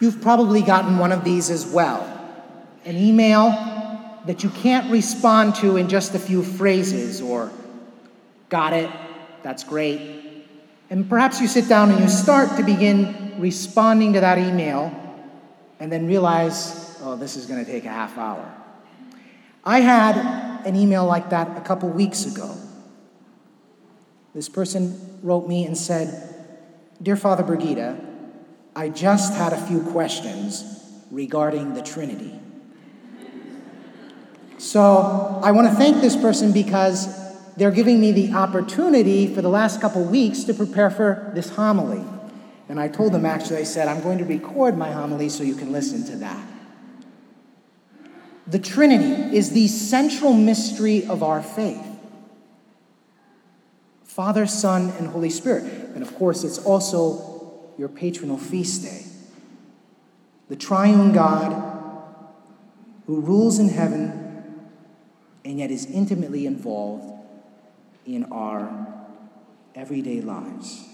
You've probably gotten one of these as well an email that you can't respond to in just a few phrases or, got it, that's great. And perhaps you sit down and you start to begin responding to that email and then realize, oh, this is going to take a half hour. I had an email like that a couple weeks ago. This person wrote me and said, Dear Father Brigida, I just had a few questions regarding the Trinity. So I want to thank this person because they're giving me the opportunity for the last couple weeks to prepare for this homily. And I told them actually, I said, I'm going to record my homily so you can listen to that. The Trinity is the central mystery of our faith Father, Son, and Holy Spirit. And of course, it's also your patronal feast day. The triune God who rules in heaven and yet is intimately involved in our everyday lives.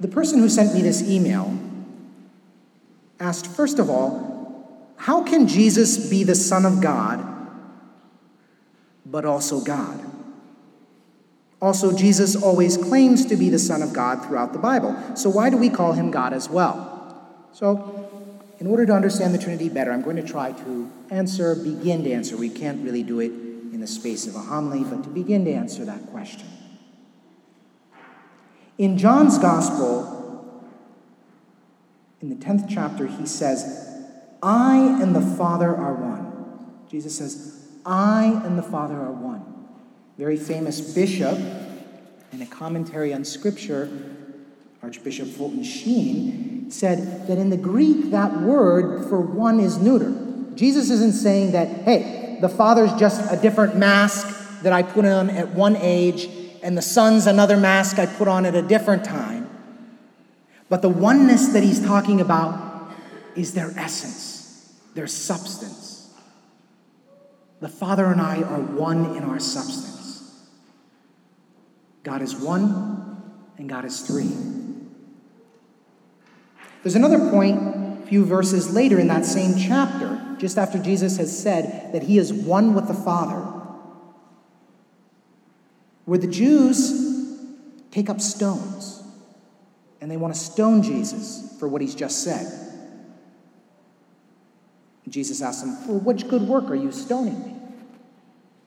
The person who sent me this email asked, first of all, how can Jesus be the Son of God, but also God? Also, Jesus always claims to be the Son of God throughout the Bible. So, why do we call him God as well? So, in order to understand the Trinity better, I'm going to try to answer, begin to answer. We can't really do it in the space of a homily, but to begin to answer that question. In John's Gospel, in the 10th chapter, he says, I and the Father are one. Jesus says, I and the Father are one. Very famous bishop in a commentary on Scripture, Archbishop Fulton Sheen, said that in the Greek, that word for one is neuter. Jesus isn't saying that, hey, the Father's just a different mask that I put on at one age and the Son's another mask I put on at a different time. But the oneness that he's talking about is their essence, their substance. The Father and I are one in our substance. God is one and God is three. There's another point a few verses later in that same chapter, just after Jesus has said that he is one with the Father where the Jews take up stones and they want to stone Jesus for what he's just said. Jesus asked them, For which good work are you stoning me?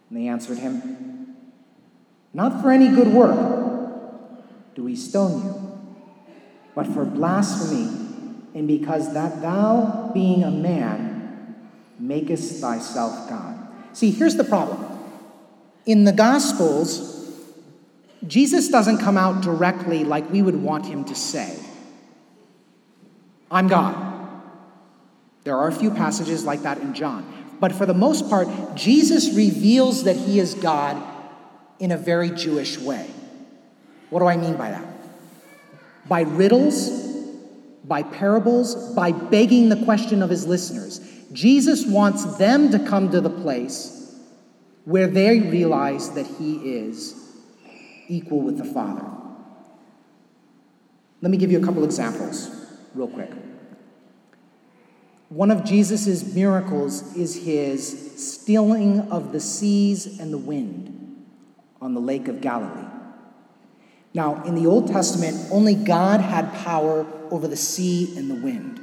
And they answered him, Not for any good work do we stone you, but for blasphemy, and because that thou, being a man, makest thyself God. See, here's the problem. In the Gospels, Jesus doesn't come out directly like we would want him to say, I'm God. There are a few passages like that in John. But for the most part, Jesus reveals that he is God in a very Jewish way. What do I mean by that? By riddles, by parables, by begging the question of his listeners. Jesus wants them to come to the place where they realize that he is equal with the Father. Let me give you a couple examples, real quick. One of Jesus' miracles is his stilling of the seas and the wind on the Lake of Galilee. Now, in the Old Testament, only God had power over the sea and the wind.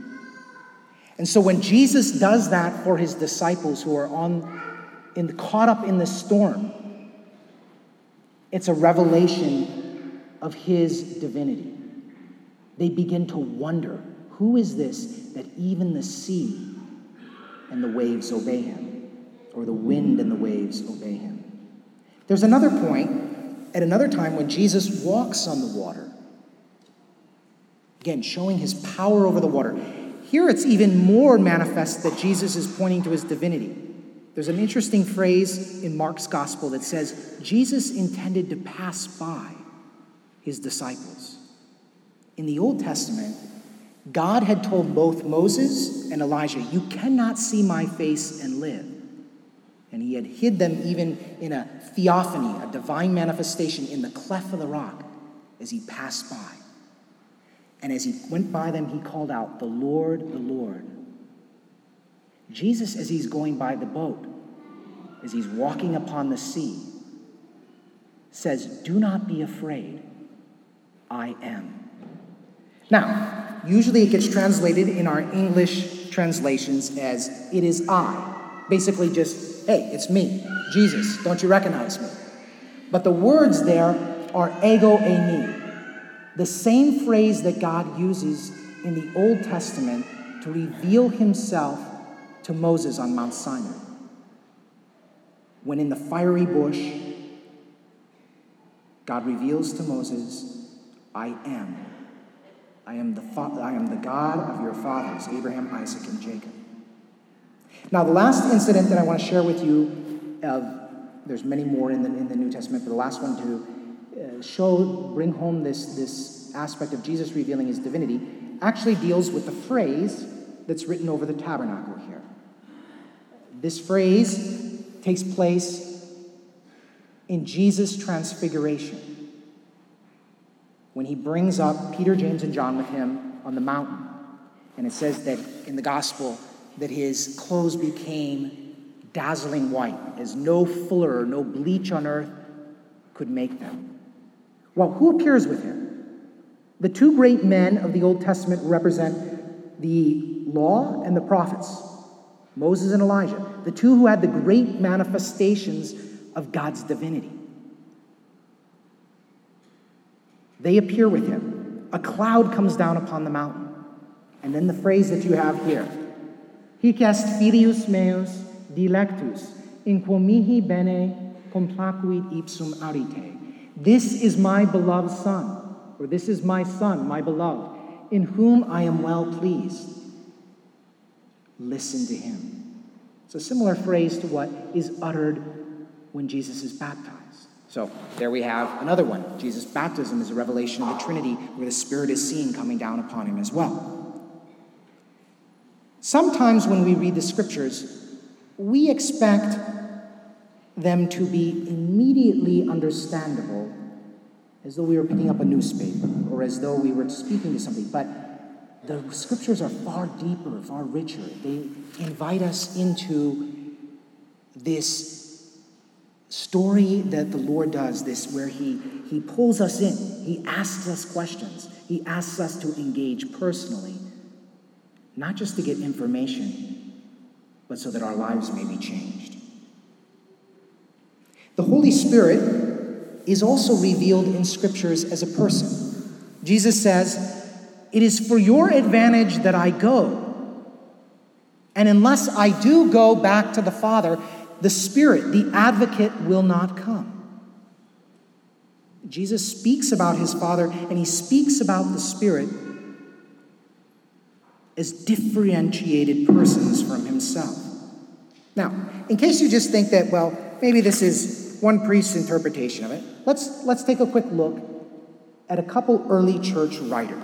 And so when Jesus does that for his disciples who are on, in, caught up in the storm, it's a revelation of his divinity. They begin to wonder who is this that even the sea and the waves obey him, or the wind and the waves obey him? There's another point at another time when Jesus walks on the water. Again, showing his power over the water. Here it's even more manifest that Jesus is pointing to his divinity. There's an interesting phrase in Mark's gospel that says Jesus intended to pass by his disciples. In the Old Testament, God had told both Moses and Elijah, You cannot see my face and live. And he had hid them even in a theophany, a divine manifestation in the cleft of the rock as he passed by. And as he went by them, he called out, The Lord, the Lord. Jesus, as he's going by the boat, as he's walking upon the sea, says, Do not be afraid. I am. Now, usually it gets translated in our English translations as, It is I. Basically, just, Hey, it's me, Jesus. Don't you recognize me? But the words there are ego eimi, the same phrase that God uses in the Old Testament to reveal himself to Moses on Mount Sinai. When in the fiery bush, God reveals to Moses, I am. I am the, fa- I am the God of your fathers, Abraham, Isaac, and Jacob. Now, the last incident that I want to share with you, there's many more in the, in the New Testament, but the last one to uh, show, bring home this, this aspect of Jesus revealing his divinity, actually deals with the phrase that's written over the tabernacle here. This phrase takes place in Jesus' transfiguration when he brings up Peter, James, and John with him on the mountain. And it says that in the gospel that his clothes became dazzling white, as no fuller no bleach on earth could make them. Well, who appears with him? The two great men of the Old Testament represent the law and the prophets. Moses and Elijah, the two who had the great manifestations of God's divinity. They appear with him. A cloud comes down upon the mountain. And then the phrase that you have here Hic est filius meus dilectus, in quo mihi bene complacuit ipsum audite. This is my beloved Son, or this is my Son, my beloved, in whom I am well pleased. Listen to him. It's a similar phrase to what is uttered when Jesus is baptized. So there we have another one. Jesus' baptism is a revelation of the Trinity where the Spirit is seen coming down upon him as well. Sometimes when we read the scriptures, we expect them to be immediately understandable as though we were picking up a newspaper or as though we were speaking to somebody. But the scriptures are far deeper, far richer. They invite us into this story that the Lord does, this where He, he pulls us in, He asks us questions, He asks us to engage personally, not just to get information, but so that our lives may be changed. The Holy Spirit is also revealed in scriptures as a person. Jesus says, it is for your advantage that I go. And unless I do go back to the Father, the Spirit, the advocate, will not come. Jesus speaks about his Father and he speaks about the Spirit as differentiated persons from himself. Now, in case you just think that, well, maybe this is one priest's interpretation of it, let's, let's take a quick look at a couple early church writers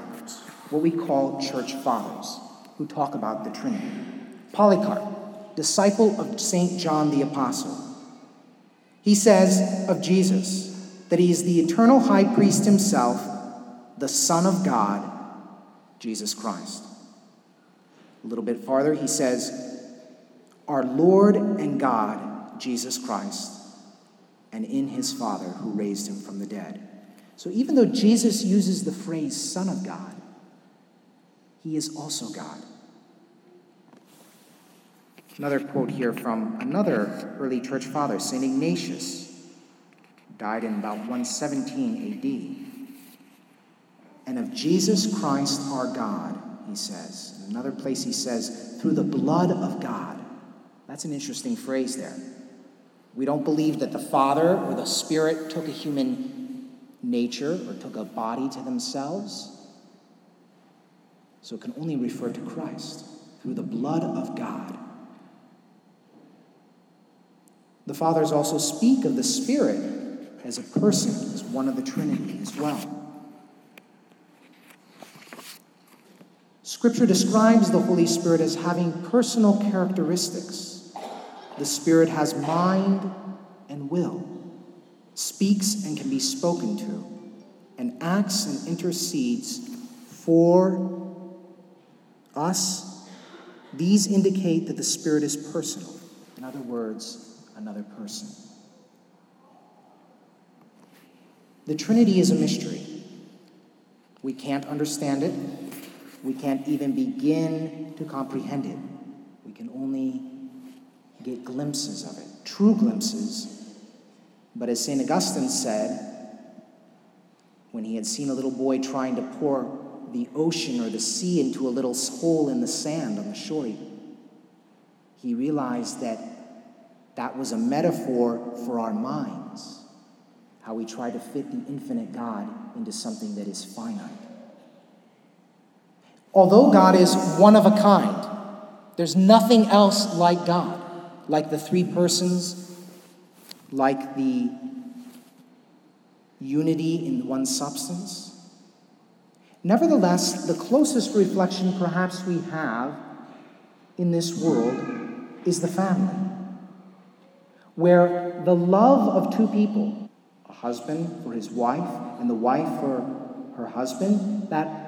what we call church fathers, who talk about the Trinity. Polycarp, disciple of St. John the Apostle, he says of Jesus that he is the eternal high priest himself, the Son of God, Jesus Christ. A little bit farther, he says, Our Lord and God, Jesus Christ, and in his Father who raised him from the dead. So even though Jesus uses the phrase Son of God, he is also God. Another quote here from another early church father, St. Ignatius, died in about 117 AD. And of Jesus Christ our God, he says. In another place, he says, through the blood of God. That's an interesting phrase there. We don't believe that the Father or the Spirit took a human nature or took a body to themselves. So it can only refer to Christ through the blood of God. The fathers also speak of the Spirit as a person, as one of the Trinity as well. Scripture describes the Holy Spirit as having personal characteristics. The Spirit has mind and will, speaks and can be spoken to, and acts and intercedes For us, these indicate that the Spirit is personal. In other words, another person. The Trinity is a mystery. We can't understand it. We can't even begin to comprehend it. We can only get glimpses of it, true glimpses. But as St. Augustine said, when he had seen a little boy trying to pour the ocean or the sea into a little hole in the sand on the shore, he realized that that was a metaphor for our minds, how we try to fit the infinite God into something that is finite. Although God is one of a kind, there's nothing else like God, like the three persons, like the unity in one substance. Nevertheless, the closest reflection perhaps we have in this world is the family, where the love of two people, a husband for his wife and the wife for her husband, that,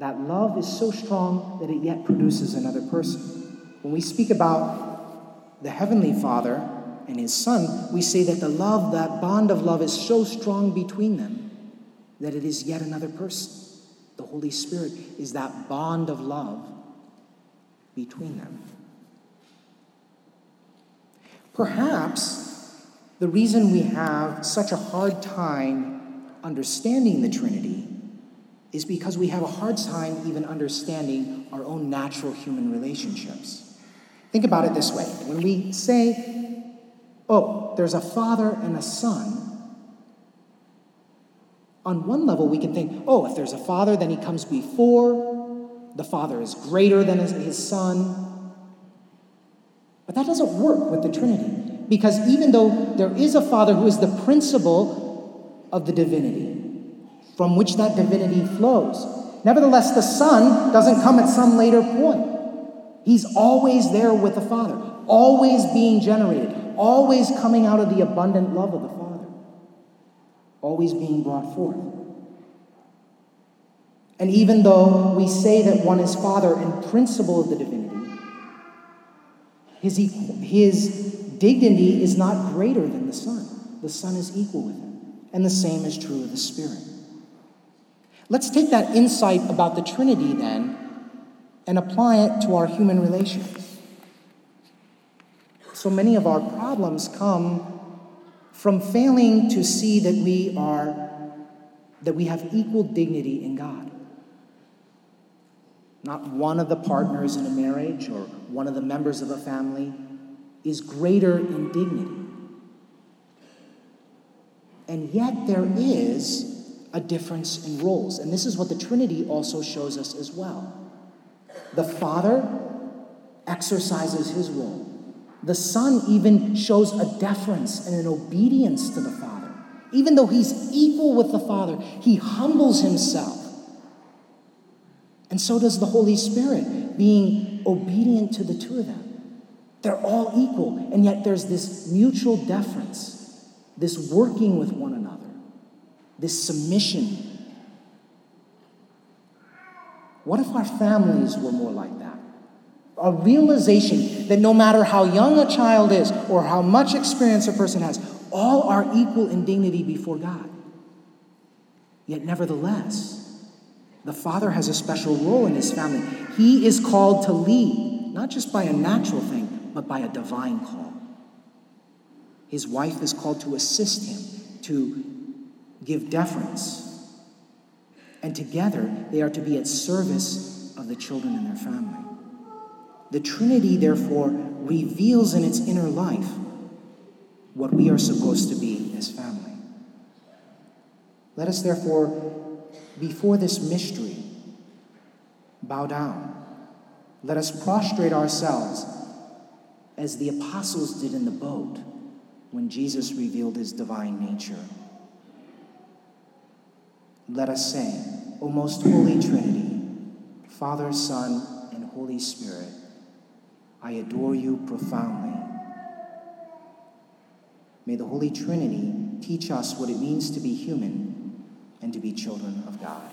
that love is so strong that it yet produces another person. When we speak about the Heavenly Father, and his son, we say that the love, that bond of love, is so strong between them that it is yet another person. The Holy Spirit is that bond of love between them. Perhaps the reason we have such a hard time understanding the Trinity is because we have a hard time even understanding our own natural human relationships. Think about it this way when we say oh, there's a father and a son, on one level we can think, oh, if there's a father, then he comes before, the father is greater than his son. But that doesn't work with the Trinity. Because even though there is a father who is the principle of the divinity, from which that divinity flows, nevertheless, the son doesn't come at some later point. He's always there with the father, always being generated, always coming out of the abundant love of the Father, always being brought forth. And even though we say that one is Father and principle of the divinity, his, his dignity is not greater than the Son. The Son is equal with him. And the same is true of the Spirit. Let's take that insight about the Trinity then and apply it to our human relations. So many of our problems come from failing to see that we are that we have equal dignity in God. Not one of the partners in a marriage or one of the members of a family is greater in dignity. And yet there is a difference in roles. And this is what the Trinity also shows us as well. The Father exercises his role. The Son even shows a deference and an obedience to the Father. Even though he's equal with the Father, he humbles himself. And so does the Holy Spirit, being obedient to the two of them. They're all equal, and yet there's this mutual deference, this working with one another, this submission. What if our families were more like that? a realization that no matter how young a child is or how much experience a person has, all are equal in dignity before God. Yet, nevertheless, the father has a special role in his family. He is called to lead, not just by a natural thing, but by a divine call. His wife is called to assist him, to give deference. And together, they are to be at service of the children and their family. The Trinity, therefore, reveals in its inner life what we are supposed to be as family. Let us, therefore, before this mystery, bow down. Let us prostrate ourselves as the apostles did in the boat when Jesus revealed his divine nature. Let us say, O most holy Trinity, Father, Son, and Holy Spirit, I adore you profoundly. May the Holy Trinity teach us what it means to be human and to be children of God.